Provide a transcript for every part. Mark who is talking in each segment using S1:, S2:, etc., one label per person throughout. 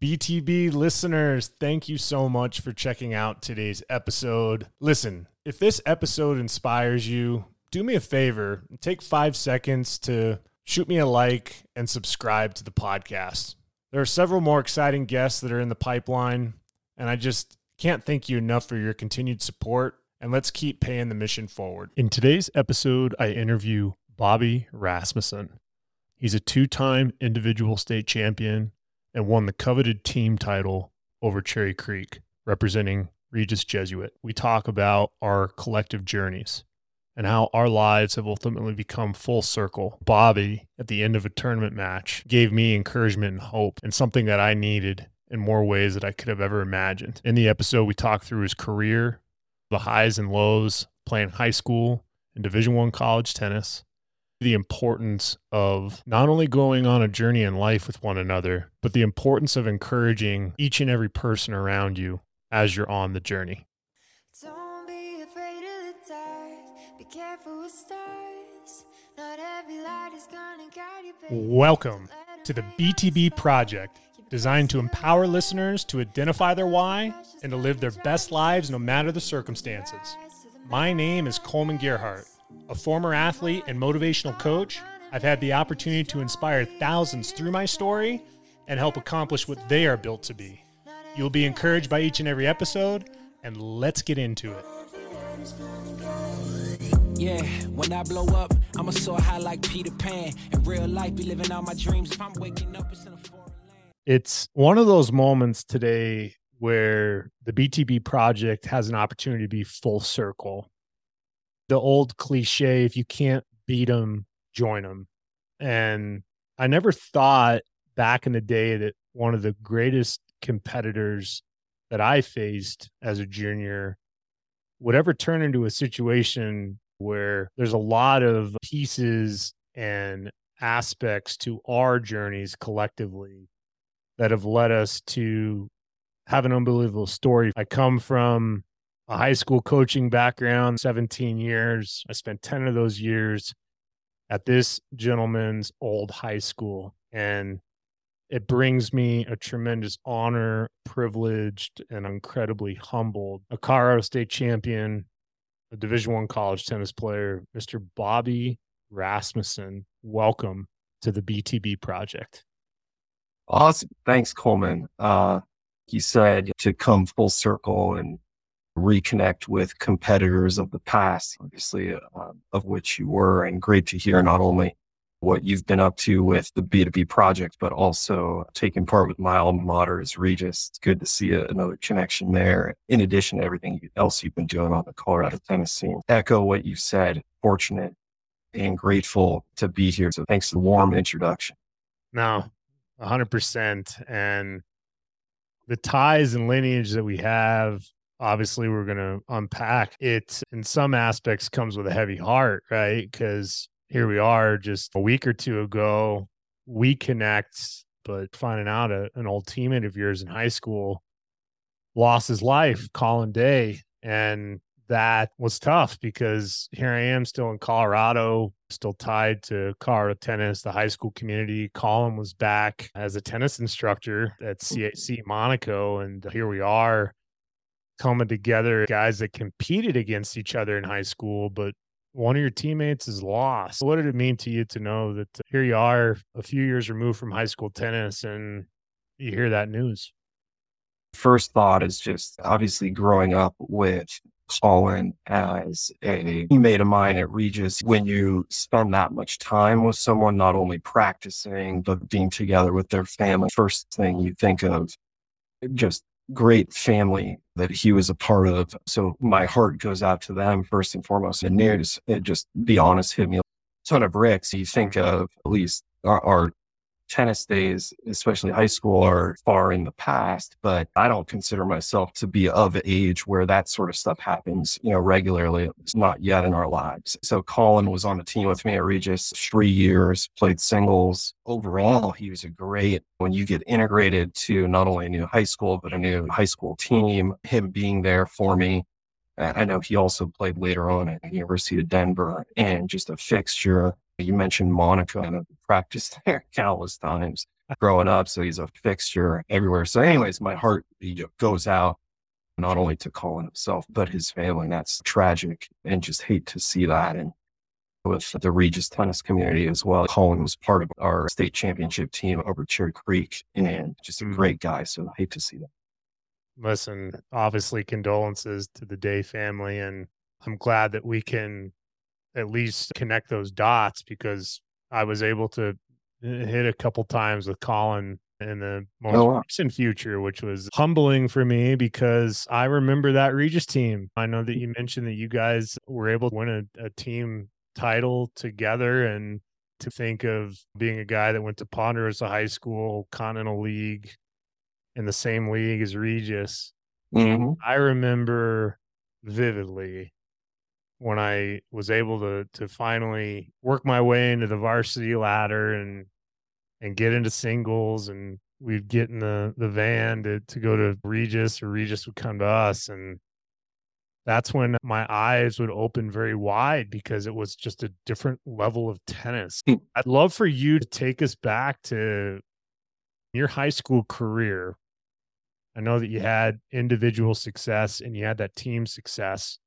S1: BTB listeners, thank you so much for checking out today's episode. Listen, if this episode inspires you, do me a favor, take five seconds to shoot me a like and subscribe to the podcast. There are several more exciting guests that are in the pipeline, and I just can't thank you enough for your continued support. And let's keep paying the mission forward. In today's episode, I interview Bobby Rasmussen. He's a two time individual state champion and won the coveted team title over Cherry Creek, representing Regis Jesuit. We talk about our collective journeys and how our lives have ultimately become full circle. Bobby, at the end of a tournament match, gave me encouragement and hope and something that I needed in more ways that I could have ever imagined. In the episode, we talk through his career, the highs and lows, playing high school and Division One college tennis, the importance of not only going on a journey in life with one another, but the importance of encouraging each and every person around you as you're on the journey. Don't be afraid of the dark. Be careful with stars. Not every light is gonna guide you. Welcome to the BTB Project, designed to empower listeners to identify their why and to live their best lives no matter the circumstances. My name is Kollman Gearheart. A former athlete and motivational coach, I've had the opportunity to inspire thousands through my story and help accomplish what they are built to be. You'll be encouraged by each and every episode, and let's get into it. Yeah, when I blow up, I'ma soar high like Peter Pan. In real life, be living out my dreams. If I'm waking up, it's in a foreign land. It's one of those moments today where the BTB project has an opportunity to be full circle the old cliche if you can't beat them join them and i never thought back in the day that one of the greatest competitors that i faced as a junior would ever turn into a situation where there's a lot of pieces and aspects to our journeys collectively that have led us to have an unbelievable story. I come from a high school coaching background, 17 years. I spent 10 of those years at this gentleman's old high school. And it brings me a tremendous honor, privileged, and incredibly humbled. A Colorado State champion, a Division One college tennis player, Mr. Bobby Rasmussen. Welcome to the BTB project.
S2: Awesome. Thanks, Kollman. Uh, he said to come full circle and reconnect with competitors of the past, obviously, uh, of which you were, and great to hear not only what you've been up to with the BTB project, but also taking part with my alma mater Regis. It's good to see a, another connection there. In addition to everything else you've been doing on the Colorado tennis scene, echo what you said. Fortunate and grateful to be here. So thanks for the warm introduction.
S1: No, hundred percent. And the ties and lineage that we have obviously we're going to unpack it in some aspects comes with a heavy heart right? Because here we are just a week or two ago. We connect but finding out a, an old teammate of yours in high school lost his life colin day and that was tough because here i am still in colorado still tied to colorado tennis the high school community. Colin was back as a tennis instructor at cac monaco and here we are coming together, guys that competed against each other in high school, but one of your teammates is lost. What did it mean to you to know that uh, here you are a few years removed from high school tennis and you hear that news?
S2: First thought is just obviously growing up with Colin as a teammate of mine at Regis. When you spend that much time with someone, not only practicing, but being together with their family, first thing you think of just great family that he was a part of. So my heart goes out to them first and foremost. And news, it eh, just be honest, hit me a ton of bricks. You think of at least our, our tennis mm-hmm. days, especially high school, are far in the past, but I don't consider myself to be of age where that sort of stuff happens, you know, regularly. It's not yet in our lives. So Colin was on the team with me at Regis three years, played singles. Overall, he was a great, when you get integrated to not only a new high school, but a new high school team, him being there for me I know he also played later on at the University of Denver and just a fixture you mentioned Monaco and I've practiced there countless times. growing up. So he's a fixture everywhere. So, anyways, my heart goes out not only to Colin himself, but his family. And That's tragic and just hate to see that. And with the Regis tennis community as well. Colin was part of our state championship team over Cherry Creek and just a mm-hmm. great guy. So I hate to see that.
S1: Listen, obviously, condolences to the Day family. And I'm glad that we can at least connect those dots because I was able to hit a couple times with Colin in the most oh, wow. recent future, which was humbling for me because I remember that Regis team. I know that you mentioned that you guys were able to win a, a team title together and to think of being a guy that went to Ponderosa High School, Continental League, in the same league as Regis. Mm-hmm. I remember vividly when I was able to to finally work my way into the varsity ladder and and get into singles and we'd get in the the van to to go to Regis or Regis would come to us and that's when my eyes would open very wide because it was just a different level of tennis. Hmm. I'd love for you to take us back to your high school career. I know that you had individual success and you had that team success.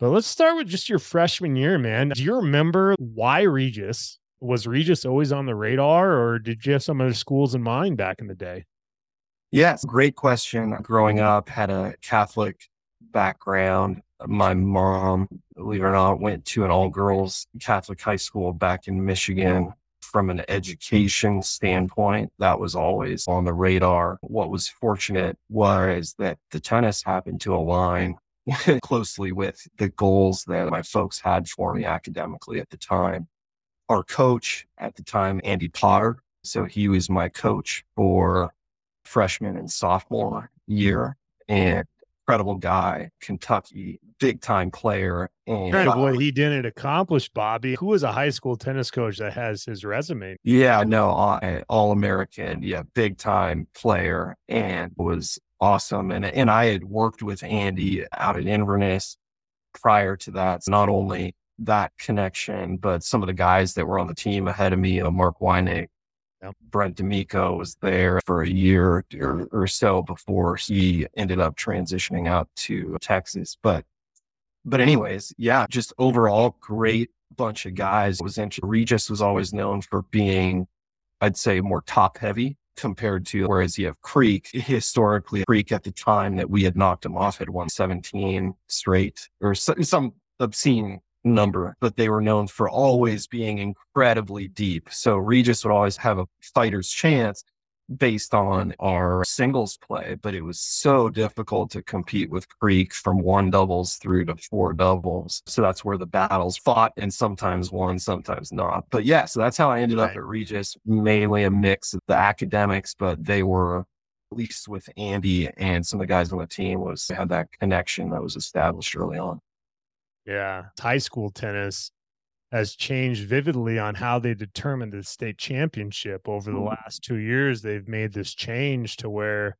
S1: But let's start with just your freshman year, man. Do you remember why Regis? Was Regis always on the radar or did you have some other schools in mind back in the day?
S2: Yes, great question. Growing up, had a Catholic background. My mom, believe it or not, went to an all girls Catholic high school back in Michigan. From an education standpoint, that was always on the radar. What was fortunate was that the tennis happened to align closely with the goals that my folks had for me academically at the time. Our coach at the time, Andy Potter, so he was my coach for freshman and sophomore year. And incredible guy, Kentucky, big time player.
S1: And kind of uh what he didn't accomplish, Bobby. Who was a high school tennis coach that has his resume?
S2: Yeah, no, uh, all American, yeah, big time player, and was awesome. And and I had worked with Andy out at Inverness prior to that. So not only that connection, but some of the guys that were on the team ahead of me, uh, Mark Weinig, Brent D'Amico was there for a year or, or, so before he ended up transitioning out to Texas. But, but anyways, yeah, just overall great bunch of guys. It was interesting. Regis was always known for being, I'd say, more top heavy compared to whereas you have Creek historically Creek at the time that we had knocked him off had won 17 straight or some obscene number, but they were known for always being incredibly deep. So Regis would always have a fighter's chance based on our singles play, but it was so difficult to compete with Creek from one doubles through to four doubles. So that's where the battles fought and sometimes won, sometimes not. But yeah, so that's how I ended up at Regis, mainly a mix of the academics, but they were at least with Andy and some of the guys on the team was had that connection that was established early on.
S1: Yeah. High school tennis has changed vividly on how they determine the state championship over the mm-hmm. last two years. They've made this change to where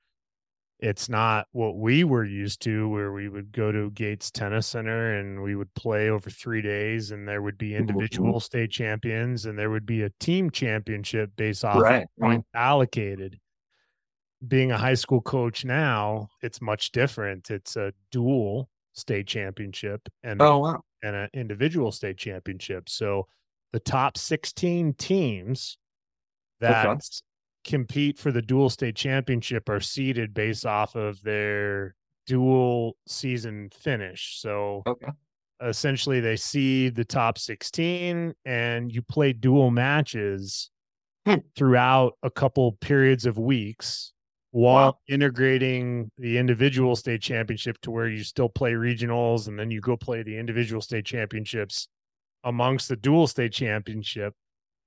S1: it's not what we were used to, where we would go to Gates Tennis Center and we would play over three days, and there would be mm-hmm. individual state champions and there would be a team championship based off right. point allocated. Being a high school coach now, it's much different. It's a dual state championship and
S2: oh wow.
S1: and an individual state championship. So the top 16 teams that okay. compete for the dual state championship are seeded based off of their dual season finish. So okay. essentially they seed the top 16 and you play dual matches hmm. throughout a couple periods of weeks while wow. integrating the individual state championship to where you still play regionals and then you go play the individual state championships amongst the dual state championship.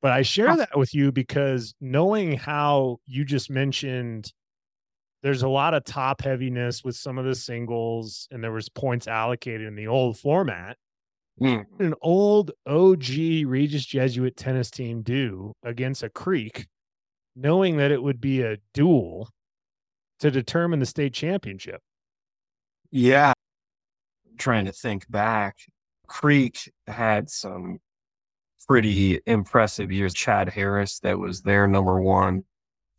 S1: But I share that with you because knowing how you just mentioned there's a lot of top heaviness with some of the singles and there was points allocated in the old format. Mm. An old OG Regis Jesuit tennis team do against a Creek, knowing that it would be a dual to determine the state championship.
S2: Yeah. Trying to think back, Creek had some pretty impressive years. Chad Harris, that was their number one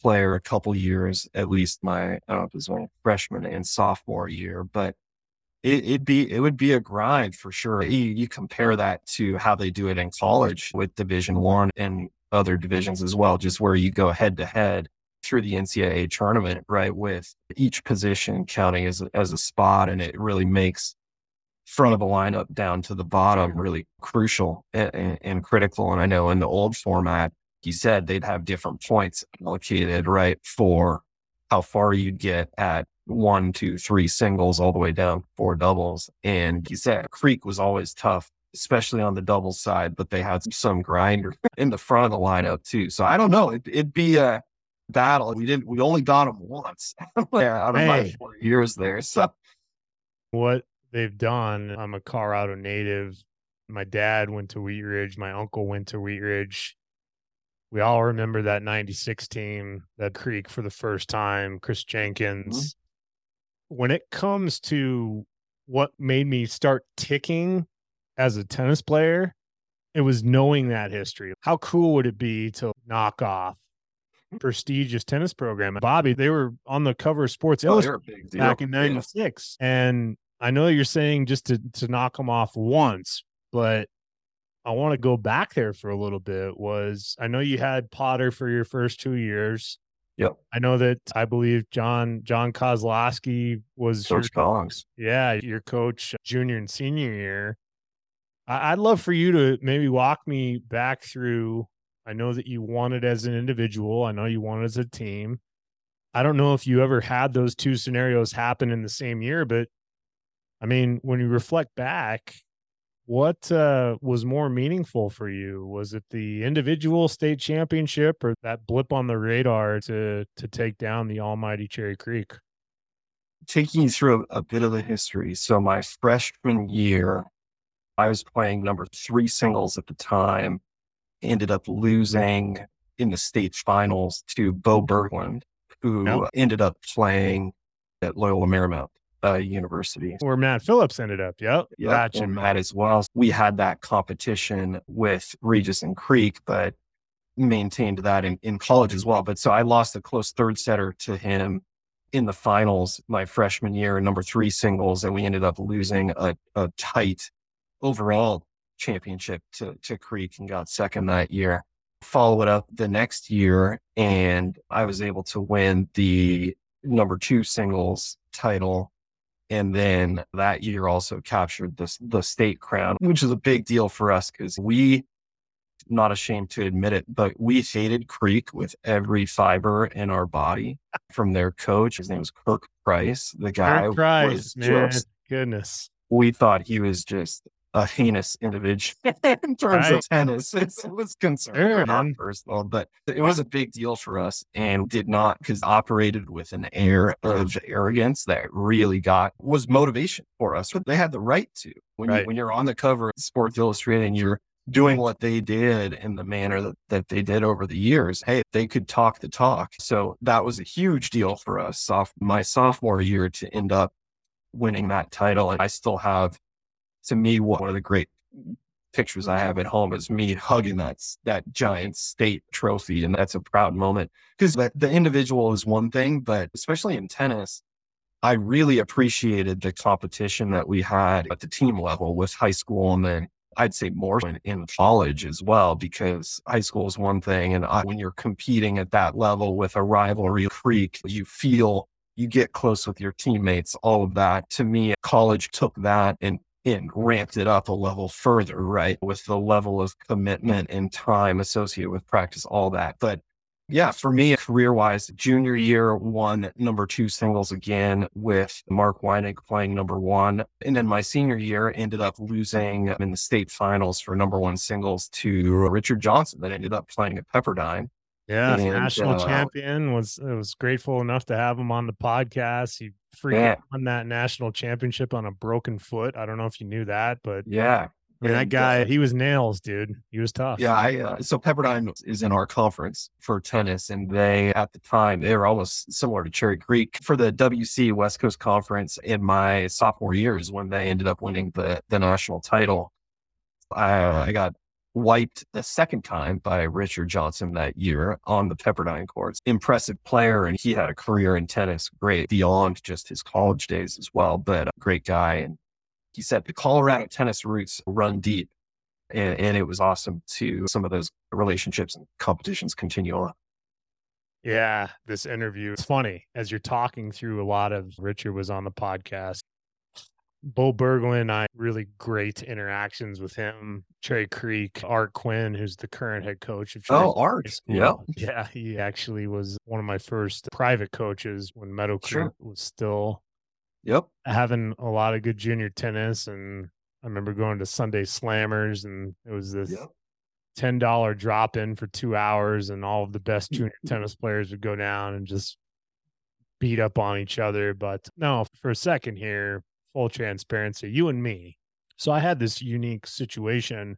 S2: player a couple years, at least my, uh, my freshman and sophomore year, but it, would be, it would be a grind for sure. You, you compare that to how they do it in college with division one and other divisions as well, just where you go head to head through the NCAA tournament, right? With each position counting as, as a spot. And it really makes front of the lineup down to the bottom really crucial and, and, and critical. And I know in the old format, you said they'd have different points allocated, right? For how far you'd get at one, two, three singles all the way down four doubles. And you said Creek was always tough, especially on the double side, but they had some grinder in the front of the lineup too. So I don't know. It, would be a battle. We didn't, we only got them once out of hey. my four years there. So
S1: what they've done, I'm a Colorado native. My dad went to Wheat Ridge. My uncle went to Wheat Ridge we all remember that 96 team, that Creek for the first time, Chris mm-hmm. Jenkins. Mm-hmm. When it comes to what made me start ticking as a tennis player, it was knowing that history. How cool would it be to knock off prestigious tennis program? Bobby, they were on the cover of Sports oh, Illustrated back in 96. Yeah. And I know you're saying just to, to knock them off once, but I want to go back there for a little bit was I know you had Potter for your first two years.
S2: Yep.
S1: I know that I believe John John Kozlowski was
S2: Coach your, Collins.
S1: Yeah, your coach junior and senior year. I'd love for you to maybe walk me back through. I know that you won it as an individual. I know you won it as a team. I don't know if you ever had those two scenarios happen in the same year, but I mean, when you reflect back, what uh, was more meaningful for you? Was it the individual state championship or that blip on the radar to to take down the almighty Cherry Creek?
S2: Taking you through a, a bit of the history. So my freshman year, I was playing number three singles at the time. Ended up losing in the state finals to Bo Berglund, who nope. ended up playing at Loyola Marymount uh, University.
S1: Where Matt Phillips ended up. Yep.
S2: Yeah. Gotcha. And Matt as well. We had that competition with Regis and Creek, but maintained that in, in college as well. But so I lost a close third setter to him in the finals my freshman year, number three singles, and we ended up losing a, a tight overall championship to, to Creek and got second that year. Follow it up the next year, and I was able to win the number two singles title and then that year also captured the, the state crown, which is a big deal for us because we, not ashamed to admit it, but we hated Creek with every fiber in our body from their coach. His name was Kirk Price. The guy
S1: Kirk Price, man. Just, goodness.
S2: We thought he was just a heinous individual in terms right. of tennis. It was concerned, not personal, but it was a big deal for us and did not because operated with an air of arrogance that really got was motivation for us. But they had the right to when right. you, when you're on the cover of Sports Illustrated and you're doing what they did in the manner that, that they did over the years. Hey, they could talk the talk. So that was a huge deal for us. Soft, my sophomore year to end up winning that title. And I still have to me, one of the great pictures I have at home is me hugging that that giant state trophy, and that's a proud moment because the individual is one thing, but especially in tennis, I really appreciated the competition that we had at the team level with high school, and then I'd say more in, in college as well, because high school is one thing, and I, when you're competing at that level with a rivalry creek, you feel you get close with your teammates, all of that. To me, college took that and and ramped it up a level further, right? With the level of commitment and time associated with practice, all that. But yeah, for me, career wise, junior year, won number two singles again with Mark Weinig playing number one. And then my senior year ended up losing in the state finals for number one singles to Richard Johnson that ended up playing at Pepperdine.
S1: Yeah, and, national uh, champion was was grateful enough to have him on the podcast. He freaking yeah. won that national championship on a broken foot. I don't know if you knew that, but
S2: yeah,
S1: I mean, that guy, uh, he was nails, dude. He was tough.
S2: Yeah. I, uh, so Pepperdine is in our conference for tennis, and they, at the time, they were almost similar to Cherry Creek for the WC West Coast Conference in my sophomore years when they ended up winning the, the national title. I, I got wiped the second time by Richard Johnson that year on the Pepperdine courts. Impressive player, and he had a career in tennis, great beyond just his college days as well, but great guy. And he said the Colorado tennis roots run deep. And, and it was awesome to some of those relationships and competitions continue on.
S1: Yeah, this interview. It's funny as you're talking through a lot of Richard was on the podcast. Bo Berglund, I really great interactions with him. Trey Creek, Art Quinn, who's the current head coach of Cherry
S2: Oh, Art. Yeah.
S1: Yeah, he actually was one of my first private coaches when Meadow Creek
S2: Sure.
S1: was still
S2: Yep.
S1: having a lot of good junior tennis. And I remember going to Sunday Slammers, and it was this
S2: Yep.
S1: ten dollar drop in for two hours, and all of the best junior tennis players would go down and just beat up on each other. But no, for a second here, full transparency, you and me. So I had this unique situation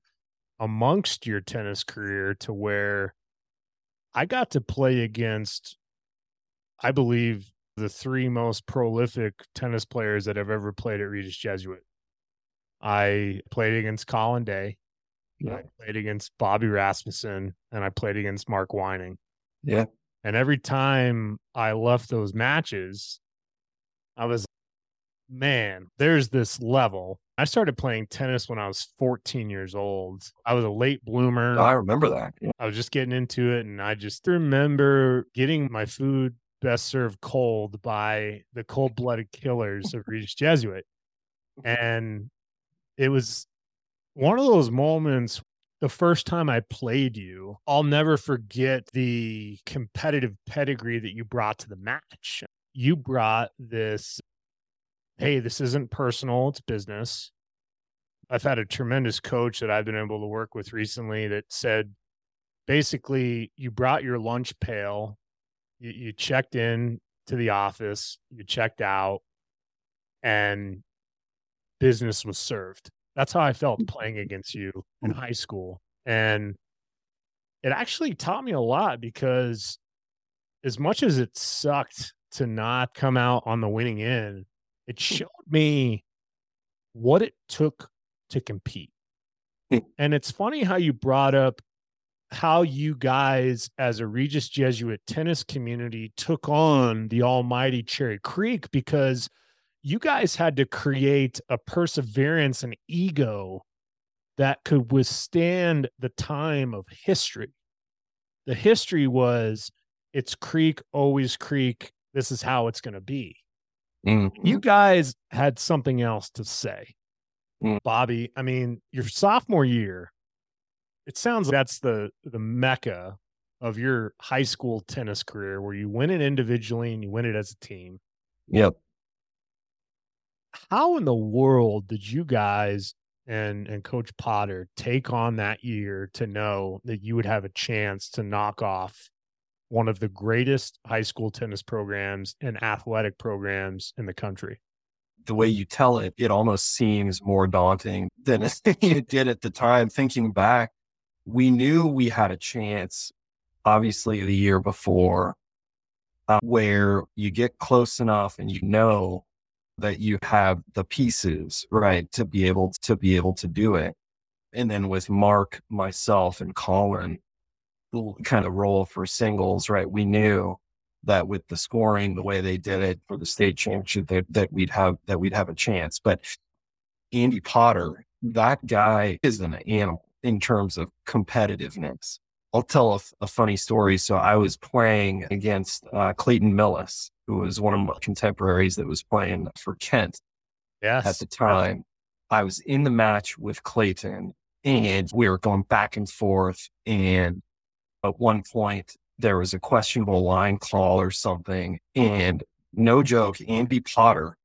S1: amongst your tennis career to where I got to play against, I believe, the three most prolific tennis players that have ever played at Regis Jesuit. I played against Colin Day.
S2: Yeah.
S1: I played against Bobby Rasmussen and I played against Mark Weinig.
S2: Yeah.
S1: And every time I left those matches, I was, man, there's this level. I started playing tennis when I was 14 years old. I was a late bloomer.
S2: I remember that. Yeah.
S1: I was just getting into it. And I just remember getting my food best served cold by the cold blooded killers of Regis Jesuit. And it was one of those moments the first time I played you, I'll never forget the competitive pedigree that you brought to the match. You brought this, hey, this isn't personal, it's business. I've had a tremendous coach that I've been able to work with recently that said basically, you brought your lunch pail, you, you checked in to the office, you checked out, and business was served. That's how I felt mm. playing against you in mm. high school. And it actually taught me a lot because as much as it sucked to not come out on the winning end, it showed me what it took to compete.
S2: Hmm.
S1: and it's funny how you brought up how you guys, as a Regis Jesuit tennis community, took on the almighty Cherry Creek because you guys had to create a perseverance and ego that could withstand the time of history. The history was it's Creek, always Creek. This is how it's going to be.
S2: Mhm.
S1: You guys had something else to say.
S2: Mm.
S1: Bobby, I mean, your sophomore year, it sounds like that's the the mecca of your high school tennis career where you win it individually and you win it as a team.
S2: Yep.
S1: How in the world did you guys and and coach Potter take on that year to know that you would have a chance to knock off one of the greatest high school tennis programs and athletic programs in the country?
S2: the way you tell it, it almost seems more daunting than it did at the time. Thinking back, we knew we had a chance, obviously, the year before, uh, where you get close enough and you know that you have the pieces, right, to be able to be able to do it. And then with Mark, myself, and Colin, kind of role for singles, right? We knew that with the scoring, the way they did it for the state championship, that, that we'd have that we'd have a chance. But Andy Potter, that guy is an animal in terms of competitiveness. I'll tell a, a funny story. So I was playing against uh, Clayton Millis, who was one of my contemporaries that was playing for Kent
S1: Yes.
S2: at the time. I was in the match with Clayton and we were going back and forth. And at one point, there was a questionable line call or something. And no joke, Andy Potter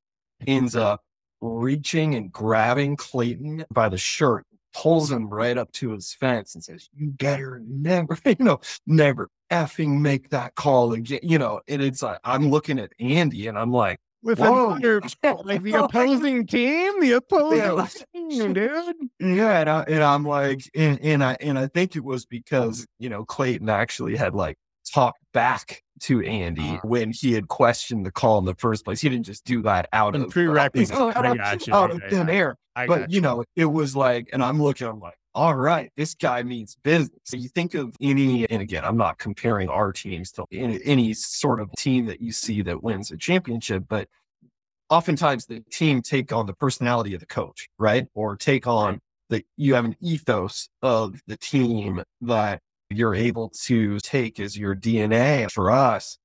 S2: ends up reaching and grabbing Clayton by the shirt, pulls him right up to his fence and says, You better never, you know, never effing make that call again. You know, and it's like, I'm looking at Andy and I'm like,
S1: with
S2: Whoa.
S1: another, like the opposing team, the opposing
S2: Yeah, like-
S1: team, dude.
S2: Yeah, and, I, and I'm like, and, and I and I think it was because you know Clayton actually had like talked back to Andy ah. when he had questioned the call in the first place. He didn't just do that out
S1: And
S2: of uh,
S1: prerequisites.
S2: out
S1: I
S2: of,
S1: got you.
S2: out of thin air.
S1: I
S2: But you know, it was like, and I'm looking, I'm like, all right, this guy means business. So you think of any, and again, I'm not comparing our teams to any, any sort of team that you see that wins a championship, but oftentimes the team take on the personality of the coach, right? Or take on the, you have an ethos of the team that you're able to take as your DNA. For us,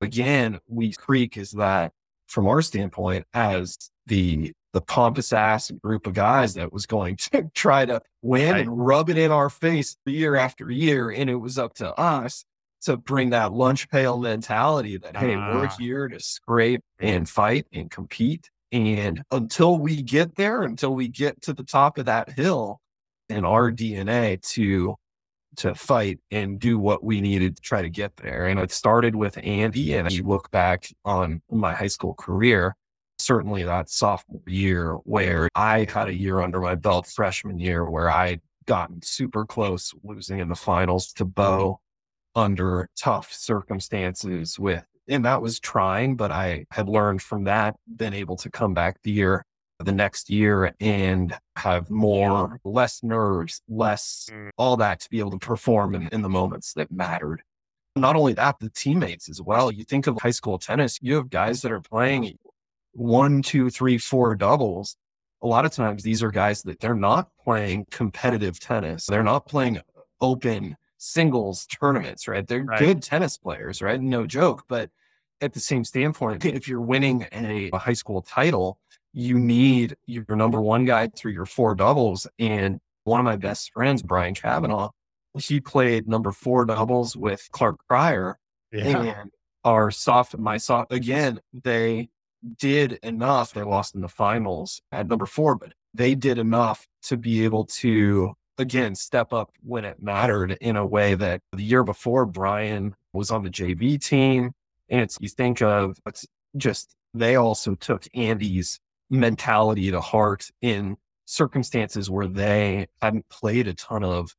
S2: again, we Creek is that from our standpoint as the the pompous ass group of guys that was going to try to win right. and rub it in our face year after year. And it was up to us to bring that lunch pail mentality that, hey, we're ah. here to scrape and fight and compete. And until we get there, until we get to the top of that hill in our DNA to to fight and do what we needed to try to get there. And it started with Andy. And you look back on my high school career, certainly that sophomore year where I had a year under my belt freshman year where I'd gotten super close losing in the finals to Bo under tough circumstances with and that was trying, but I had learned from that, been able to come back the year the next year and have more, less nerves, less mm. all that to be able to perform in, in the moments that mattered. Not only that, the teammates as well. You think of high school tennis, you have guys that are playing one, two, three, four doubles. A lot of times these are guys that they're not playing competitive tennis. They're not playing open singles tournaments, right? They're right. good tennis players, right? No joke. But at the same standpoint, if you're winning a, a high school title, you need your number one guy through your four doubles. And one of my best friends, Brian Kavanaugh, he played number four doubles with Clark Cryer. Yeah. And our soft, my soft, again, they did enough. They lost in the finals at number four, but they did enough to be able to, again, step up when it mattered in a way that the year before Brian was on the JV team. And it's, you think of, it's just, they also took Andy's mentality to heart in circumstances where they hadn't played a ton of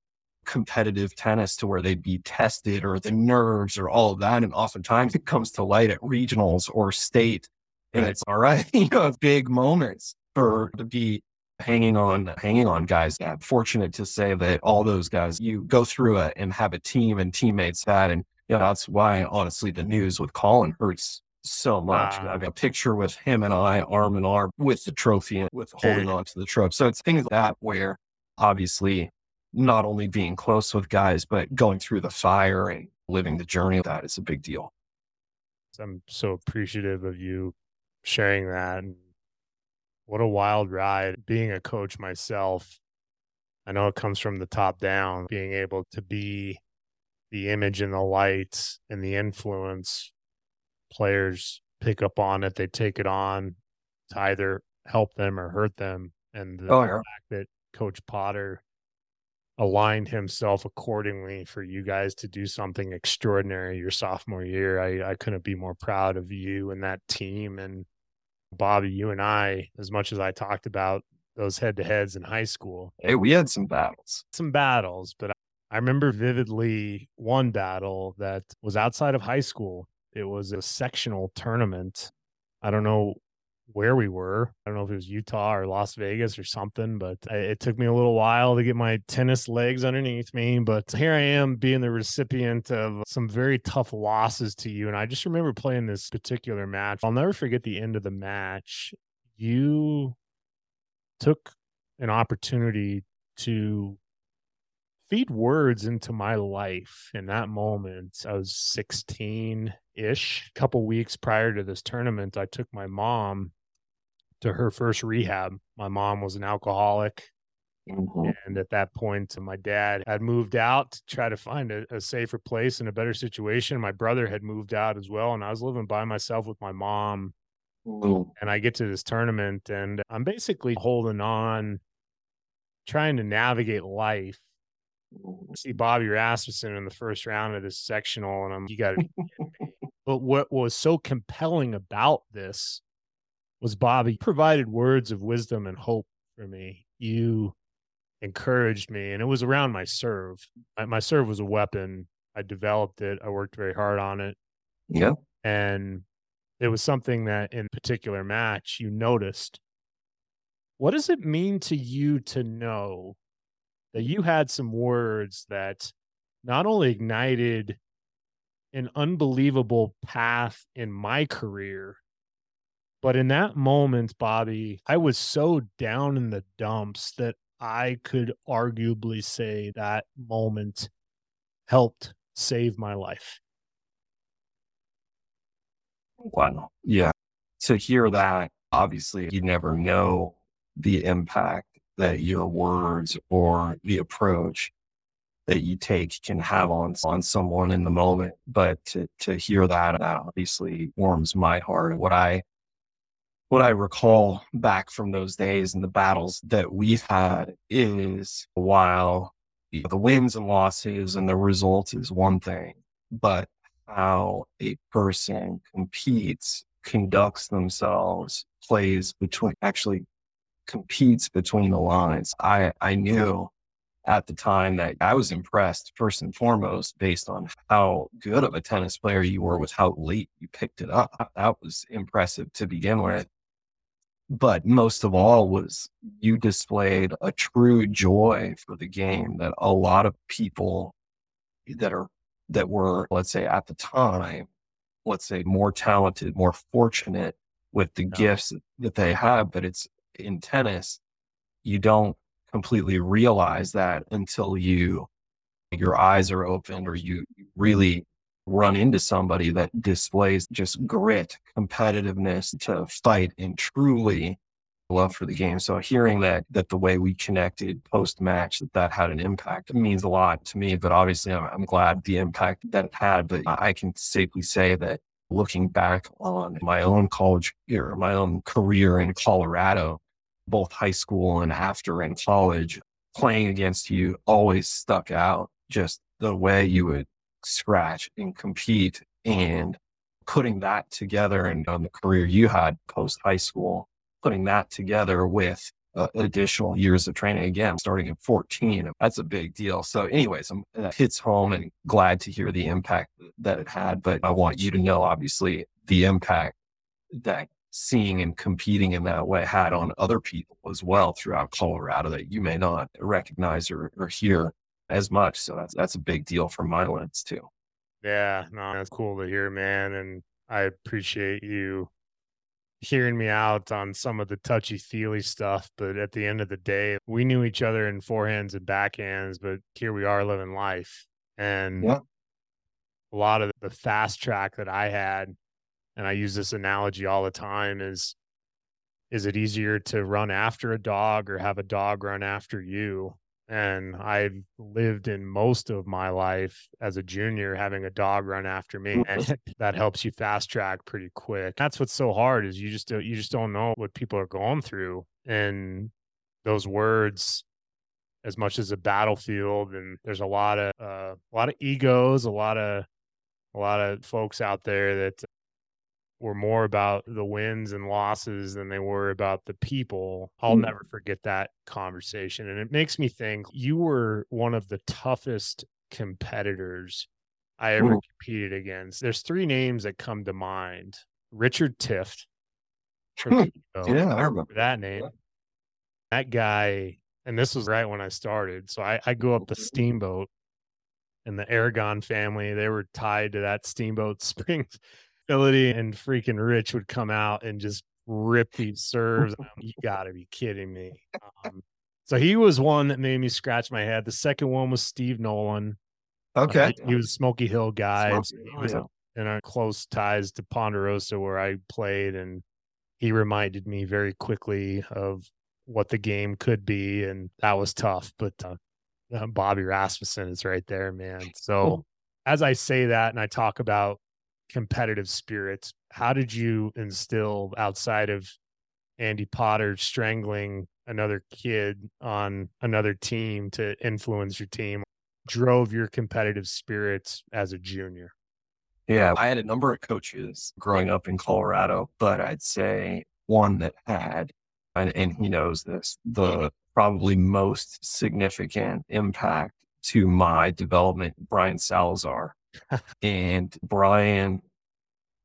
S2: competitive tennis to where they'd be tested or the nerves or all of that. And oftentimes it comes to light at regionals or state. And it's all right, you know, big moments for uh-huh. to be hanging on, hanging on guys. I'm fortunate to say that all those guys, you go through it and have a team and teammates that, and you know, that's why honestly the news with Colin hurts so much. I ah. have a picture with him and I arm in arm with the trophy and with holding on to the trophy. So it's things like that where obviously not only being close with guys, but going through the fire and living the journey of that is a big deal.
S1: I'm so appreciative of you sharing that. And what a wild ride being a coach myself. I know it comes from the top down, being able to be the image and the light and the influence players pick up on it, they take it on to either help them or hurt them. And the, oh, yeah. fact that Coach Potter aligned himself accordingly for you guys to do something extraordinary your sophomore year. I, I couldn't be more proud of you and that team. And Bobby, you and I, as much as I talked about those head to heads in high school.
S2: Hey, we had some battles.
S1: Some battles, but I remember vividly one battle that was outside of high school it was a sectional tournament. I don't know where we were. I don't know if it was Utah or Las Vegas or something, but it took me a little while to get my tennis legs underneath me. But here I am being the recipient of some very tough losses to you. And I just remember playing this particular match. I'll never forget the end of the match. You took an opportunity to feed words into my life in that moment. I was 16 ish. A couple weeks prior to this tournament, I took my mom to her first rehab. My mom was an alcoholic. Mm-hmm. And at that point, my dad had moved out to try to find a, a safer place and a better situation. My brother had moved out as well. And I was living by myself with my mom. Mm-hmm. And I get to this tournament and I'm basically holding on, trying to navigate life see Bobby Rasmussen in the first round of this sectional, and I'm you got to. but what was so compelling about this was Bobby provided words of wisdom and hope for me. You encouraged me, and it was around my serve. My, my serve was a weapon. I developed it. I worked very hard on it.
S2: Yeah,
S1: and it was something that in particular match you noticed. What does it mean to you to know that you had some words that not only ignited an unbelievable path in my career, but in that moment, Bobby, I was so down in the dumps that I could arguably say that moment helped save my life.
S2: Wow. Yeah. To hear that, obviously, you never know the impact that your words or the approach that you take can have on on someone in the moment. But to to hear that, that obviously warms my heart. What I what I recall back from those days and the battles that we've had is while the wins and losses and the results is one thing, but how a person competes, conducts themselves, plays between, actually competes between the lines. I, I knew at the time that I was impressed first and foremost based on how good of a tennis player you were with how late you picked it up. That was impressive to begin with. But most of all was you displayed a true joy for the game that a lot of people that are that were, let's say at the time, let's say more talented, more fortunate with the yeah. gifts that they have. But it's in tennis, you don't completely realize that until you your eyes are opened or you really run into somebody that displays just grit, competitiveness to fight and truly love for the game. So hearing that that the way we connected post match that that had an impact means a lot to me. But obviously, I'm, I'm glad the impact that it had. But I can safely say that looking back on my own college year, my own career in Colorado, both high school and after in college, playing against you always stuck out. Just the way you would scratch and compete and putting that together and on the career you had post high school, putting that together with uh, additional years of training again, starting at 14, that's a big deal. So anyways, I'm, that hits home and glad to hear the impact that it had. But I want you to know, obviously, the impact that seeing and competing in that way had on other people as well throughout Colorado that you may not recognize or, or hear as much. So that's that's a big deal from my lens too.
S1: Yeah, no, that's cool to hear, man. And I appreciate you hearing me out on some of the touchy feely stuff. But at the end of the day, we knew each other in forehands and backhands, but here we are living life. And yeah. a lot of the fast track that I had, and I use this analogy all the time, is is it easier to run after a dog or have a dog run after you? and I've lived in most of my life as a junior having a dog run after me and that helps you fast track pretty quick. That's what's so hard is you just don't, you just don't know what people are going through and those words as much as a battlefield and there's a lot of uh, a lot of egos, a lot of a lot of folks out there that were more about the wins and losses than they were about the people. I'll mm. never forget that conversation. And it makes me think you were one of the toughest competitors I ever Ooh. competed against. There's three names that come to mind Richard Tift.
S2: Yeah, I remember
S1: that name. That guy, and this was right when I started. So I, I go up the steamboat and the Aragon family, they were tied to that steamboat Springs Ability and freaking Rich would come out and just rip these serves. you got to be kidding me. Um, so he was one that made me scratch my head. The second one was Steve Nolan.
S2: Okay.
S1: Uh, he was a Smoky Hill guy. Smoky, he was yeah. in our close ties to Ponderosa where I played. And he reminded me very quickly of what the game could be. And that was tough. But uh, uh Bobby Rasmussen is right there, man. So cool. as I say that and I talk about competitive spirit. How did you instill outside of Andy Potter strangling another kid on another team to influence your team? Drove your competitive spirits as a junior?
S2: Yeah, I had a number of coaches growing up in Colorado, but I'd say one that had, and, and he knows this, the probably most significant impact to my development, Brian Salazar and Brian,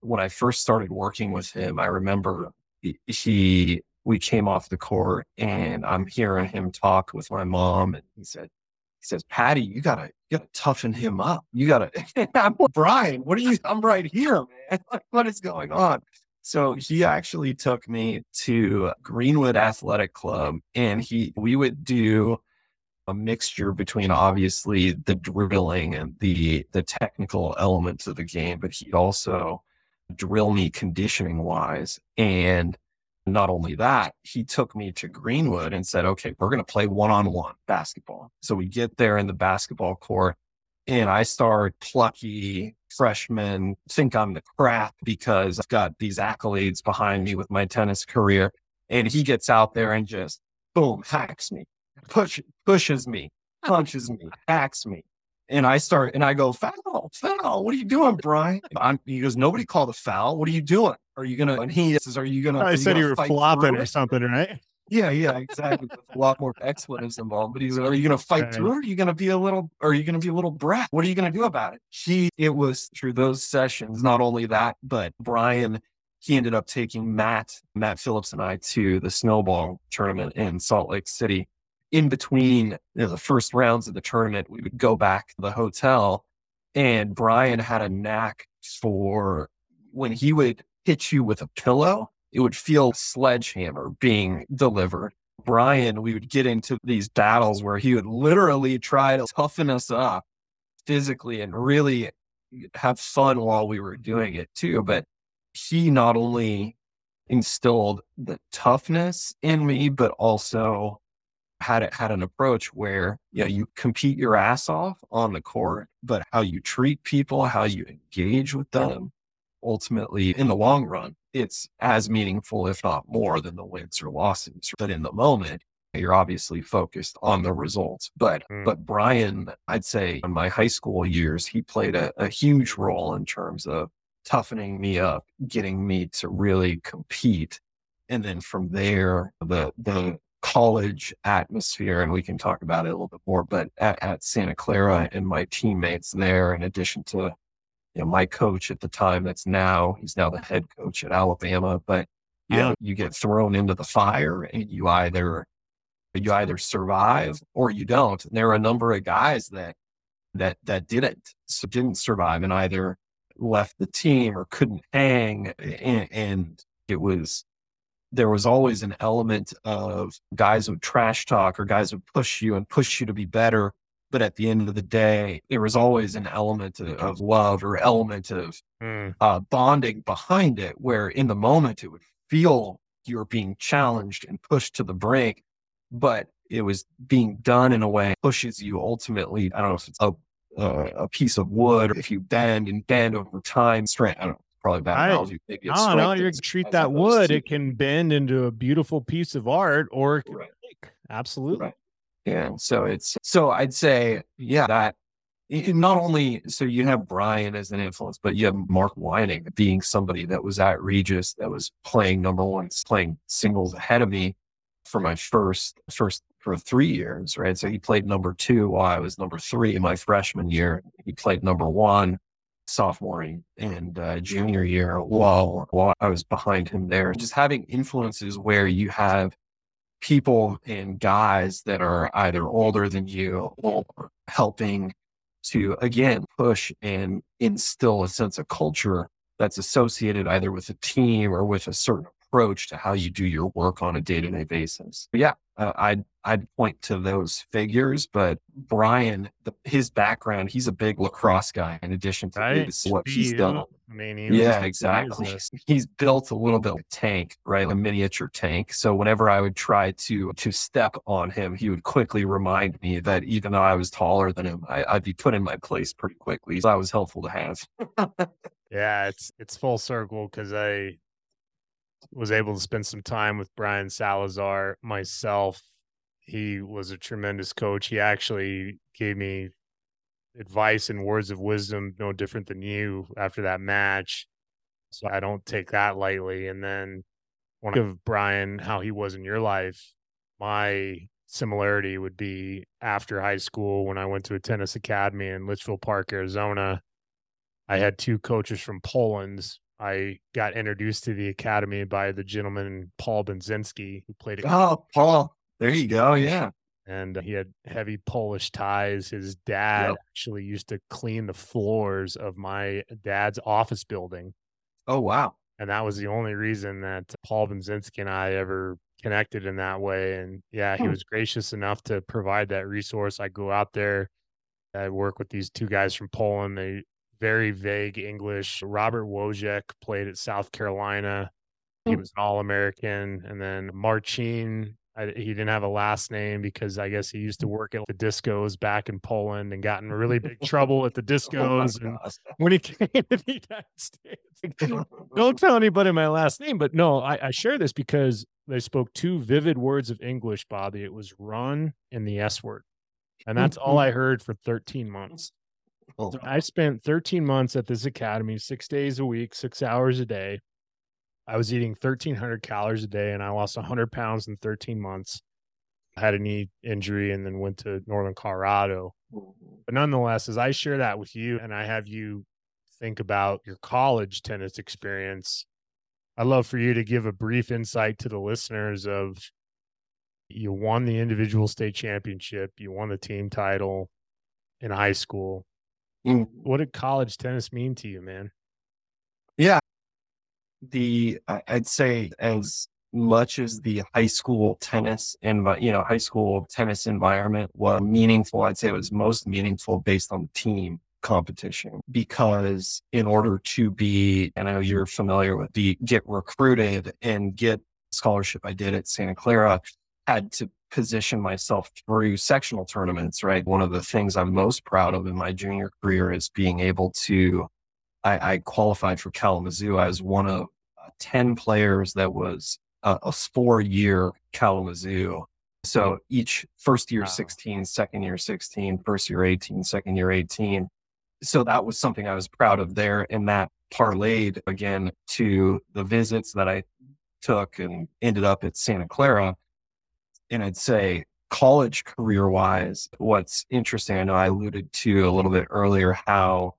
S2: when I first started working with him, I remember he, we came off the court and I'm hearing him talk with my mom. And he said, He says, Patty, you gotta, you gotta toughen him up. You gotta, I'm Brian, what are you, I'm right here, man. What is going on? So he actually took me to Greenwood Athletic Club and he, we would do a mixture between obviously the drilling and the, the technical elements of the game, but he'd also drill me conditioning wise. And not only that, he took me to Greenwood and said, okay, we're going to play one on one basketball. So we get there in the basketball court and I start plucky freshman, think I'm the crap because I've got these accolades behind me with my tennis career. And he gets out there and just boom, hacks me, push, pushes me, oh. punches me, hacks me. And I start and I go, foul, foul. What are you doing, Brian? I'm, he goes, nobody called a foul. What are you doing? Are you gonna? And he says, are you gonna?
S1: I
S2: you
S1: said you were flopping or something, right?
S2: Yeah, yeah, exactly. A lot more expletives involved. But he's like, are you gonna fight
S1: Right.
S2: through it? Are you gonna be a little? Are you gonna be a little brat? What are you gonna do about it? He. It was through those sessions. Not only that, but Brian. He ended up taking Matt, Matt Phillips, and I to the snowball tournament in Salt Lake City in between you know, the first rounds of the tournament, we would go back to the hotel and Brian had a knack for when he would hit you with a pillow, it would feel sledgehammer being delivered. Brian, we would get into these battles where he would literally try to toughen us up physically and really have fun while we were doing it too. But he not only instilled the toughness in me, but also had it had an approach where you know you compete your ass off on the court, but how you treat people, how you engage with them, ultimately in the long run, it's as meaningful, if not more, than the wins or losses. But in the moment, you're obviously focused on the results. But
S1: Mm.
S2: but Brian, I'd say in my high school years, he played a, a huge role in terms of toughening me up, getting me to really compete. And then from there, the the college atmosphere, and we can talk about it a little bit more, but at, at Santa Clara and my teammates there, in addition to you know, my coach at the time that's now he's now the head coach at Alabama, but you
S1: Yeah.
S2: know, you get thrown into the fire and you either you either survive or you don't. And there are a number of guys that that that didn't so didn't survive and either left the team or couldn't hang and, and it was there was always an element of guys would trash talk or guys would push you and push you to be better but at the end of the day there was always an element of, of love or element of
S1: Mm.
S2: uh, bonding behind it, where in the moment it would feel you're being challenged and pushed to the brink, but it was being done in a way pushes you ultimately. I don't know if it's a uh, a piece of wood or if you bend and bend over time. Strength. I don't know. Probably bad
S1: I-
S2: analogy. Maybe it's
S1: No, no, you
S2: and
S1: treat that wood,
S2: two.
S1: it can bend into a beautiful piece of art or can
S2: Right.
S1: Absolutely.
S2: Right. Yeah. So it's so I'd say, yeah, that not only so you have Brian as an influence, but you have Mark Weinig being somebody that was at Regis that was playing number one, playing singles ahead of me for my first first for three years, right? So he played number two while I was number three in my freshman year. He played number one sophomore and uh, junior year while while I was behind him there. Just having influences where you have people and guys that are either older than you or helping to again push and instill a sense of culture that's associated either with a team or with a certain approach to how you do your work on a day-to-day basis. But yeah, uh, I'd I'd point to those figures, but Brian, the, his background, he's a big lacrosse guy. In addition to
S1: Right.
S2: his, what he's done,
S1: I mean, he
S2: yeah, exactly. He's, built a little bit of a tank, right? A miniature tank. So whenever I would try to to step on him, he would quickly remind me that even though I was taller than him, I, I'd be put in my place pretty quickly. So that was helpful to have.
S1: Yeah, it's it's full circle because I was able to spend some time with Brian Salazar myself. He was a tremendous coach. He actually gave me advice and words of wisdom, no different than you after that match. So I don't take that lightly. And then think of Brian, how he was in your life, my similarity would be after high school when I went to a tennis academy in Litchfield Park, Arizona. I had two coaches from Poland. I got introduced to the academy by the gentleman Paul Benzinski, who played at
S2: Oh, Paul, there you go. Yeah.
S1: and he had heavy Polish ties. His dad
S2: Yep.
S1: actually used to clean the floors of my dad's office building.
S2: Oh wow.
S1: And that was the only reason that Paul Benzinski and I ever connected in that way. And yeah, he
S2: Hmm.
S1: was gracious enough to provide that resource. I go out there, I work with these two guys from Poland. They very vague English. Robert Wojek played at South Carolina. He
S2: Hmm.
S1: was an All American. And then Marcin, I, he didn't have a last name because I guess he used to work at the discos back in Poland and got in really big trouble at the
S2: Oh
S1: discos. and when he came to the United States, don't tell anybody my last name, but no, I, I share this because they spoke two vivid words of English, Bobby. It was run and the S word. And that's all I heard for 13 months.
S2: Oh,
S1: So I spent 13 months at this academy, six days a week, six hours a day. I was eating 1,300 calories a day and I lost 100 pounds in 13 months. I had a knee injury and then went to Northern Colorado. Mm-hmm. But nonetheless, as I share that with you and I have you think about your college tennis experience, I'd love for you to give a brief insight to the listeners of you won the individual state championship, you won the team title in high school.
S2: Mm.
S1: What did college tennis mean to you, man?
S2: Yeah. The I'd say as much as the high school tennis and you know high school tennis environment was meaningful, I'd say it was most meaningful based on the team competition because in order to be, and I know you're familiar with the get recruited and get scholarship I did at Santa Clara, had to position myself through sectional tournaments, right? One of the things I'm most proud of in my junior career is being able to I, I qualified for Kalamazoo. I was one of uh, 10 players that was uh, a four year Kalamazoo. So each first year
S1: Wow.
S2: 16, second year 16, first year 18, second year 18. So that was something I was proud of there. And that parlayed again to the visits that I took and ended up at Santa Clara. And I'd say college career wise, what's interesting, I know I alluded to a little bit earlier how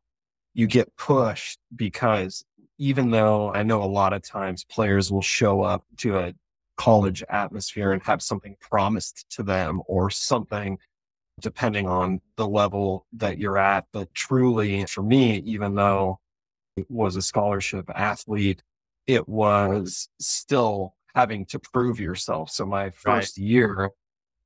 S2: you get pushed because even though I know a lot of times players will show up to a college atmosphere and have something promised to them or something depending on the level that you're at. But truly for me, even though it was a scholarship athlete, it was still having to prove yourself. So my first year,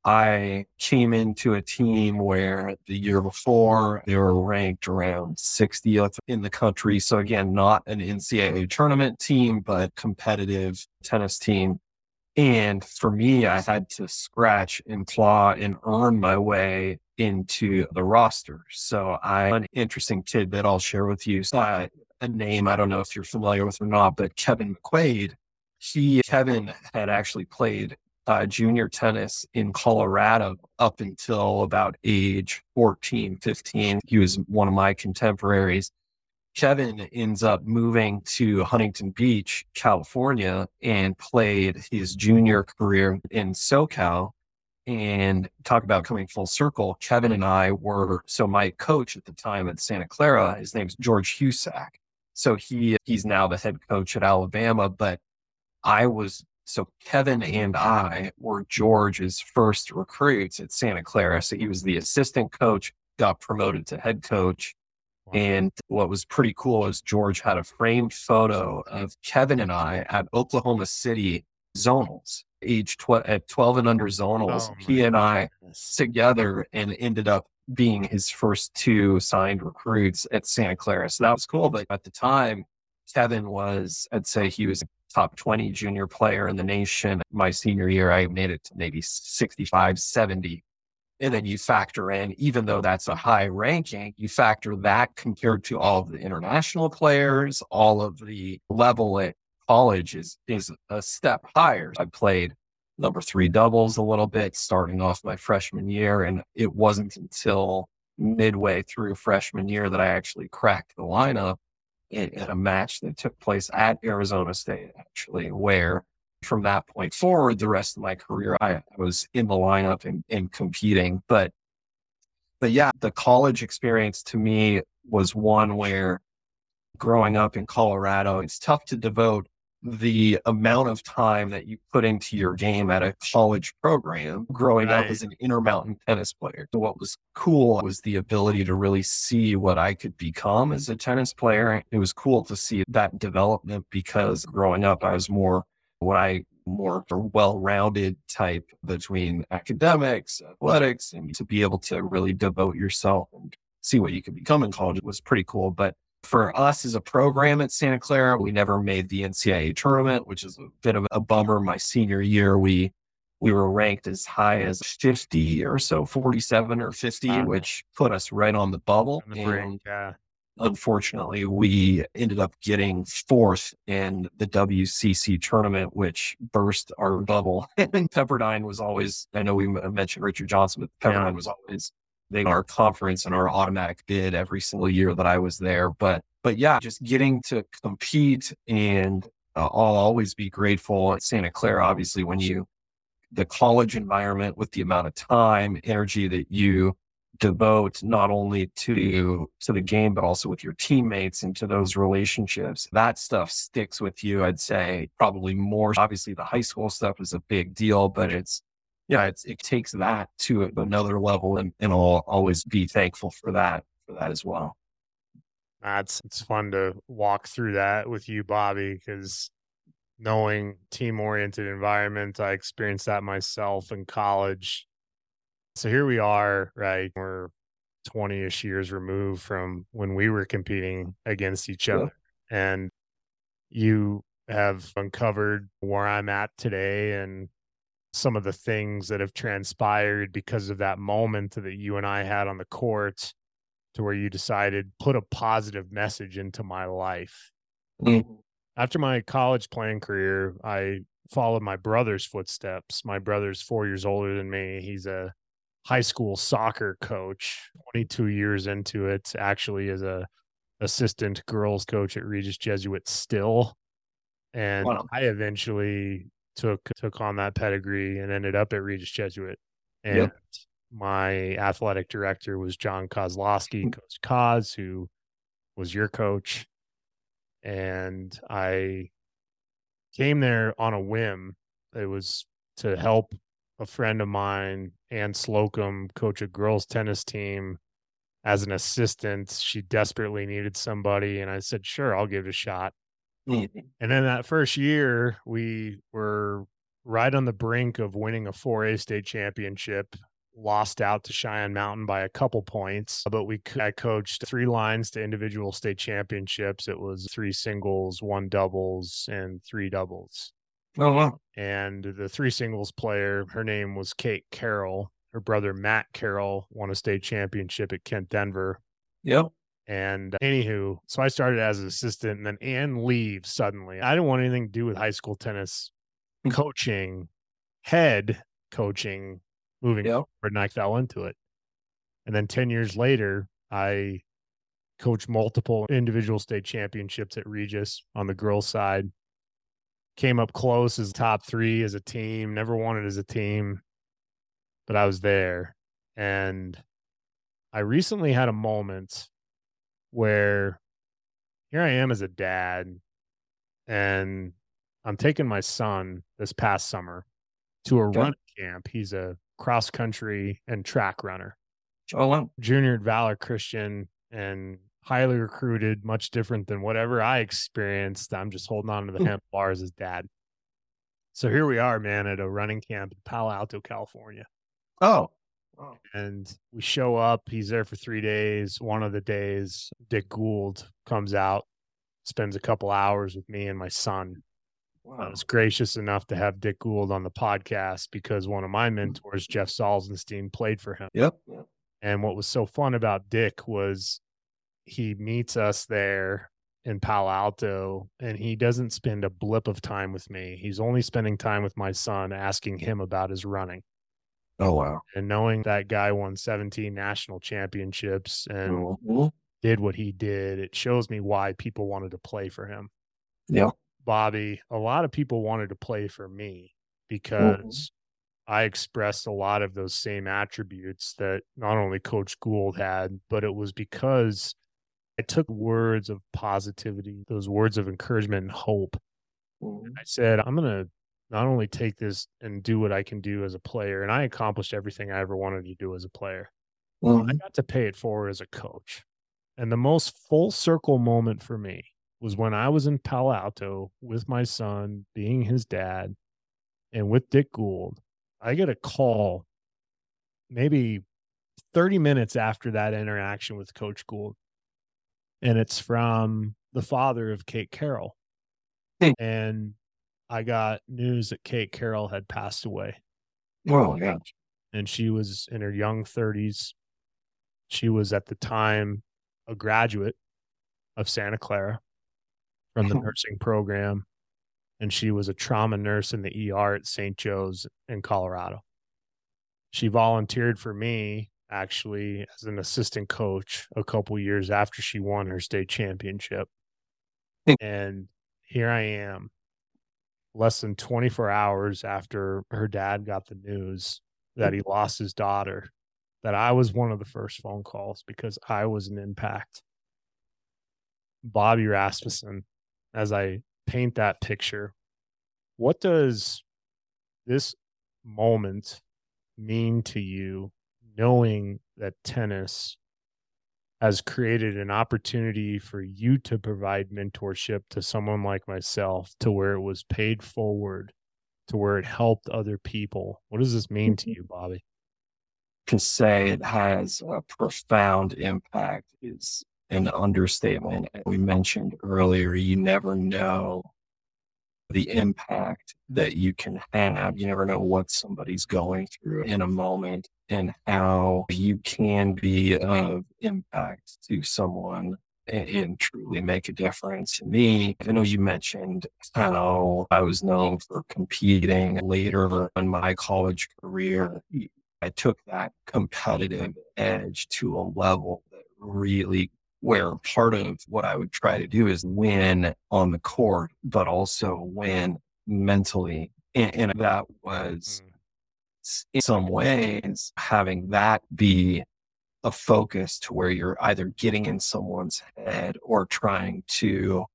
S2: I came into a team where the year before they were ranked around 60th in the country. So again, not an NCAA tournament team, but competitive tennis team. And for me, I had to scratch and claw and earn my way into the roster. So I, an interesting tidbit I'll share with you. So I, a name I don't know if you're familiar with or not, but Kevin McQuaid. He, Kevin had actually played uh, junior tennis in Colorado up until about age 14, 15. He was one of my contemporaries. Kevin ends up moving to Huntington Beach, California, and played his junior career in SoCal. And talk about coming full circle. Kevin and I were, so my coach at the time at Santa Clara, his name's George Husack. So he, he's now the head coach at Alabama, but I was so Kevin and I were George's first recruits at Santa Clara. So he was the assistant coach, got promoted to head coach. And what was pretty cool is George had a framed photo of Kevin and I at Oklahoma City zonals, age tw- at 12 and under zonals.
S1: Oh,
S2: he and I together and ended up being his first two signed recruits at Santa Clara. So that was cool. But at the time, Kevin was, I'd say he was top 20 junior player in the nation. My senior year, I made it to maybe 65, 70. And then you factor in, even though that's a high ranking, you factor that compared to all of the international players, all of the level at college is, is a step higher. I played number three doubles a little bit starting off my freshman year. And it wasn't until midway through freshman year that I actually cracked the lineup in, in a match that took place at Arizona State, actually, where from that point forward, the rest of my career, I, I was in the lineup and, and competing. But, but yeah, the college experience to me was one where growing up in Colorado, it's tough to devote the amount of time that you put into your game at a college program growing right. up as an intermountain tennis player. So what was cool was the ability to really see what I could become as a tennis player. It was cool to see that development because growing up, I was more what I more a well-rounded type between academics, athletics, and to be able to really devote yourself and see what you could become in college was pretty cool. But for us as a program at Santa Clara, we never made the NCAA tournament, which is a bit of a bummer. My senior year, we we were ranked as high as 50 or so, 47 or 50, wow. which put us right on the bubble.
S1: The and yeah.
S2: unfortunately, we ended up getting fourth in the WCC tournament, which burst our bubble. and Pepperdine was always, I know we mentioned Richard Johnson, but Pepperdine yeah. was always they our conference and our automatic bid every single year that I was there. But but yeah, just getting to compete and uh, I'll always be grateful at Santa Clara. Obviously, when you the college environment with the amount of time, energy that you devote not only to to the game but also with your teammates and to those relationships that stuff sticks with you i'd say probably more obviously the high school stuff is a big deal but it's yeah, it takes that to another level, and, and I'll always be thankful for that for that as well.
S1: That's it's fun to walk through that with you, Bobby, because knowing team oriented environment, I experienced that myself in college. So here we are, right? We're 20 ish years removed from when we were competing against each other. Yeah. And you have uncovered where I'm at today and some of the things that have transpired because of that moment that you and I had on the court to where you decided put a positive message into my life. Mm-hmm. After my college playing career, I followed my brother's footsteps. My brother's 4 years older than me. He's a high school soccer coach, 22 years into it, actually as a assistant girls coach at Regis Jesuit still. And wow. I eventually took took on that pedigree and ended up at Regis Jesuit. And yep. my athletic director was John Kozlowski, hmm. Coach Koz, who was your coach. And I came there on a whim. It was to help a friend of mine, Ann Slocum, coach a girls tennis team as an assistant. She desperately needed somebody. And I said, sure, I'll give it a shot. And then that first year, we were right on the brink of winning a 4A state championship. Lost out to Cheyenne Mountain by a couple points, but we I coached three lines to individual state championships. It was three singles, one doubles, and three doubles.
S2: Oh wow!
S1: And the three singles player, her name was Kate Carroll. Her brother Matt Carroll won a state championship at Kent Denver.
S2: Yep.
S1: And anywho, so I started as an assistant and then Ann leaves suddenly. I didn't want anything to do with high school tennis mm. coaching, head coaching, moving yep. forward, and I fell into it. And then 10 years later, I coached multiple individual state championships at Regis on the girls' side. Came up close as top three as a team, never won it as a team, but I was there. And I recently had a moment where here I am as a dad and I'm taking my son this past summer to a okay. run camp. He's a cross country and track runner.
S2: Oh, wow.
S1: Junior at Valor Christian and highly recruited, much different than whatever I experienced. I'm just holding on to the hmm. bars as dad. So here we are, man, at a running camp in Palo Alto, California.
S2: Oh,
S1: and we show up. He's there for three days. One of the days, Dick Gould comes out, spends a couple hours with me and my son. Wow. I was gracious enough to have Dick Gould on the podcast because one of my mm-hmm. mentors, Jeff Salzenstein, played for him.
S2: Yep.
S1: And what was so fun about Dick was he meets us there in Palo Alto and he doesn't spend a blip of time with me. He's only spending time with my son, asking him about his running.
S2: Oh wow!
S1: And knowing that guy won 17 national championships and mm-hmm. did what he did, it shows me why people wanted to play for him.
S2: Yeah,
S1: Bobby. A lot of people wanted to play for me because mm-hmm. I expressed a lot of those same attributes that not only Coach Gould had, but it was because I took words of positivity, those words of encouragement and hope, Mm-hmm. I said, I'm going to not only take this and do what I can do as a player, and I accomplished everything I ever wanted to do as a player. Mm-hmm. I got to pay it forward as a coach. And the most full circle moment for me was when I was in Palo Alto with my son, being his dad, and with Dick Gould. I get a call maybe 30 minutes after that interaction with Coach Gould. And it's from the father of Kate Carroll. Hmm. And I got news that Kate Carroll had passed away.
S2: Oh, yeah.
S1: And she was in her young 30s. She was at the time a graduate of Santa Clara from the nursing program. And she was a trauma nurse in the ER at St. Joe's in Colorado. She volunteered for me actually as an assistant coach a couple years after she won her state championship. and here I am, less than 24 hours after her dad got the news that he mm-hmm. lost his daughter, that I was one of the first phone calls because I was an impact. Bobby Rasmussen, as I paint that picture, what does this moment mean to you knowing that tennis has created an opportunity for you to provide mentorship to someone like myself to where it was paid forward to where it helped other people. What does this mean to mm-hmm. you bobby?
S2: To say it has a profound impact is an understatement. We mentioned earlier you never know the impact that you can have. You never know what somebody's going through in a moment and how you can be of impact to someone and, and truly make a difference. To me, I know you mentioned how I was known for competing later in my college career. I took that competitive edge to a level that really where part of what I would try to do is win on the court, but also win mentally. And, and that was mm. in some ways having that be a focus to where you're either getting in someone's head or trying to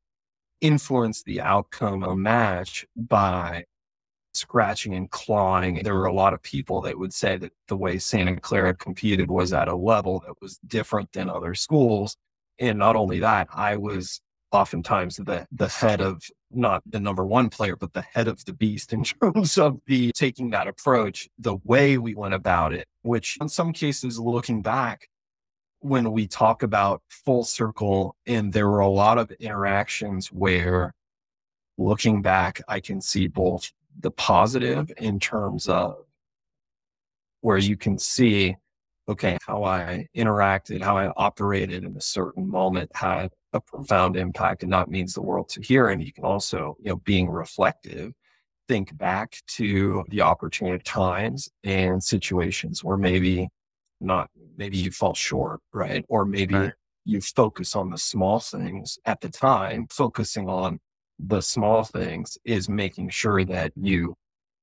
S2: influence the outcome of a match by scratching and clawing. There were a lot of people that would say that the way Santa Clara competed was at a level that was different than other schools. And not only that, I was oftentimes the, the head of not the number one player, but the head of the beast in terms of the taking that approach, the way we went about it, which in some cases, looking back, when we talk about full circle, and there were a lot of interactions where looking back, I can see both the positive in terms of where you can see okay, how I interacted, how I operated in a certain moment had a profound impact and that means the world to hear. And you can also, you know, being reflective, think back to the opportunity times and situations where maybe not, maybe you fall short, right? Or maybe right. you focus on the small things at the time, focusing on the small things is making sure that you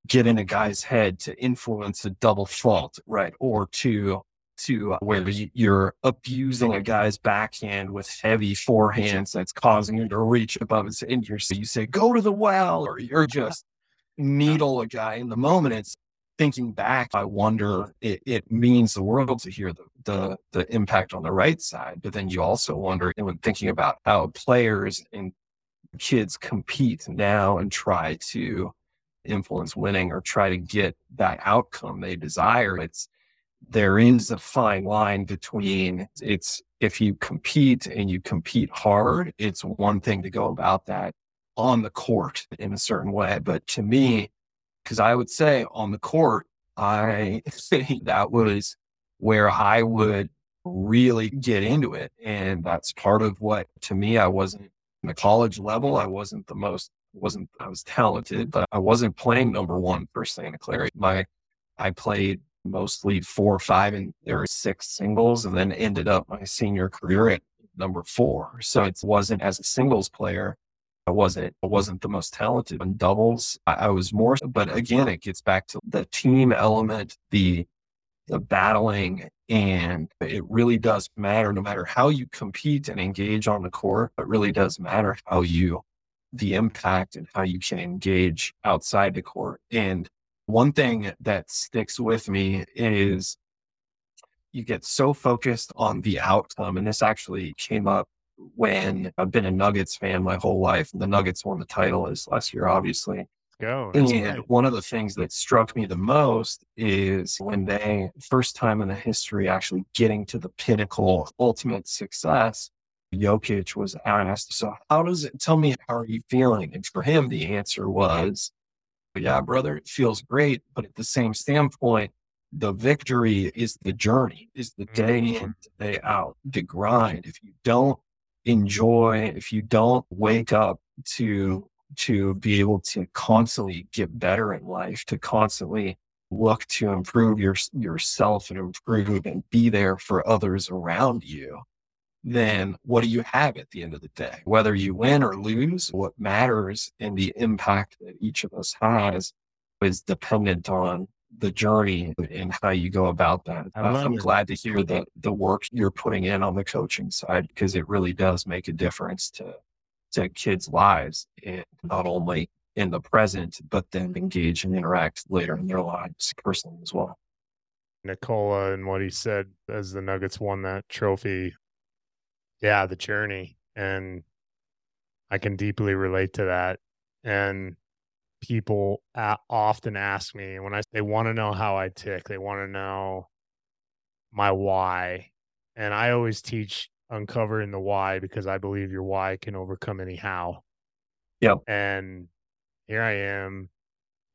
S2: get in a guy's head to influence a double fault, right? Or to to uh, where you're abusing a guy's backhand with heavy forehands that's causing him to reach above his injury. So you say, go to the well, or you're just needle a guy in the moment. It's thinking back, I wonder it, it means the world to hear the, the, the impact on the right side. But then you also wonder when thinking about how players and kids compete now and try to influence winning or try to get that outcome they desire. It's there is a fine line between it's if you compete and you compete hard, it's one thing to go about that on the court in a certain way. But to me, because I would say on the court, I think that was where I would really get into it. And that's part of what to me, I wasn't in the college level. I wasn't the most, wasn't, I was talented, but I wasn't playing number one for Santa Clara. My, I played mostly four or five and there were six singles and then ended up my senior career at number four. So it wasn't as a singles player. I wasn't, I wasn't the most talented in doubles. I, I was more, but again, it gets back to the team element, the, the battling and it really does matter no matter how you compete and engage on the court. It really does matter how you the impact and how you can engage outside the court. And one thing that sticks with me is you get so focused on the outcome. And this actually came up when I've been a Nuggets fan my whole life. The Nuggets won the title this last year, obviously.
S1: Go.
S2: and great. one of the things that struck me the most is when they first time in the history actually getting to the pinnacle of ultimate success. Jokic was asked, So how does it tell me how are you feeling? And for him, the answer was, Yeah, brother, it feels great. But at the same standpoint, the victory is the journey, is the day mm-hmm. in, day out, the grind. If you don't enjoy, if you don't wake up to to be able to constantly get better in life, to constantly look to improve your yourself and improve and be there for others around you, then what do you have at the end of the day? Whether you win or lose, what matters in the impact that each of us has is dependent on the journey and how you go about that. Uh, I'm it. glad to hear that the work you're putting in on the coaching side because it really does make a difference to to kids' lives and not only in the present, but then engage and interact later in their lives personally as well.
S1: Nikola and what he said as the Nuggets won that trophy. Yeah, the journey. And I can deeply relate to that. And people often ask me when I they want to know how I tick, they want to know my why. And I always teach uncovering the why because I believe your why can overcome any how.
S2: Yep.
S1: And here I am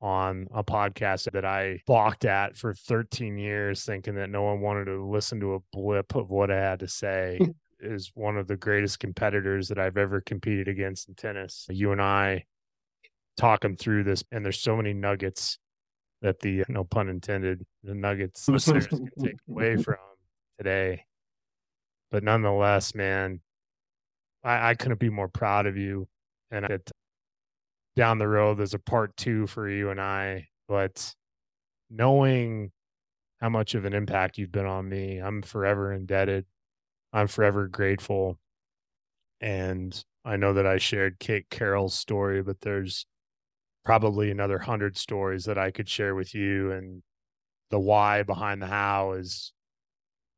S1: on a podcast that I balked at for 13 years, thinking that no one wanted to listen to a blip of what I had to say. is one of the greatest competitors that I've ever competed against in tennis. You and I talk talking through this, and there's so many nuggets that the no pun intended, the nuggets listeners can take away from today. But nonetheless, man, I, I couldn't be more proud of you. And that down the road, there's a part two for you and I. But knowing how much of an impact you've been on me, I'm forever indebted. I'm forever grateful. And I know that I shared Kate Carroll's story, but there's probably another hundred stories that I could share with you. And the why behind the how is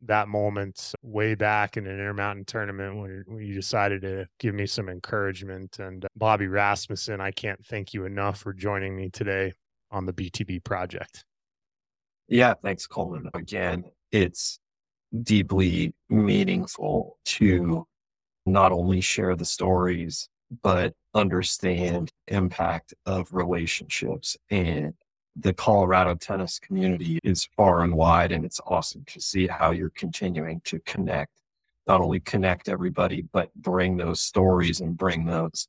S1: that moment way back in an Intermountain tournament when, you decided to give me some encouragement. And uh, Bobby Rasmussen, I can't thank you enough for joining me today on the BTB project.
S2: Yeah, thanks, Kollman. Again, it's deeply meaningful to not only share the stories but understand impact of relationships. And the Colorado tennis community is far and wide and it's awesome to see how you're continuing to connect not only connect everybody but bring those stories and bring those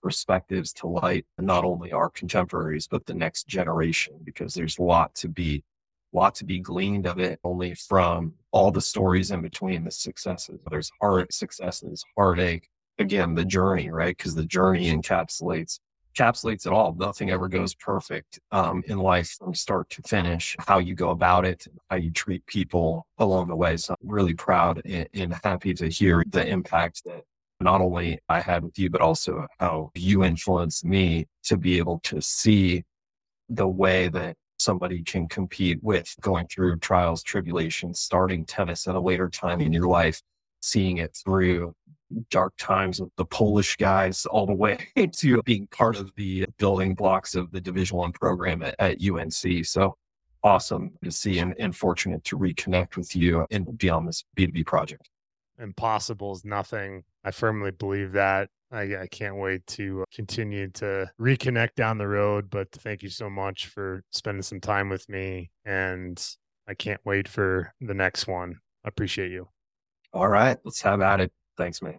S2: perspectives to light not only our contemporaries but the next generation because there's a lot to be lot to be gleaned of it only from all the stories in between the successes there's heart successes heartache again the journey, right? Because the journey encapsulates encapsulates it all. Nothing ever goes perfect um, in life from start to finish. How you go about it, how you treat people along the way. So I'm really proud and, and happy to hear the impact that not only I had with you, but also how you influenced me to be able to see the way that somebody can compete with going through trials, tribulations, starting tennis at a later time in your life, seeing it through dark times of the Polish guys all the way to being part of the building blocks of the Division One program at, at, UNC. So awesome to see and, and fortunate to reconnect with you and be on this BTB project.
S1: Impossible is nothing. I firmly believe that. I, I can't wait to uh, continue to reconnect down the road. But thank you so much for spending some time with me. And I can't wait for the next one. I appreciate you.
S2: All right, let's have at it. Thanks, man.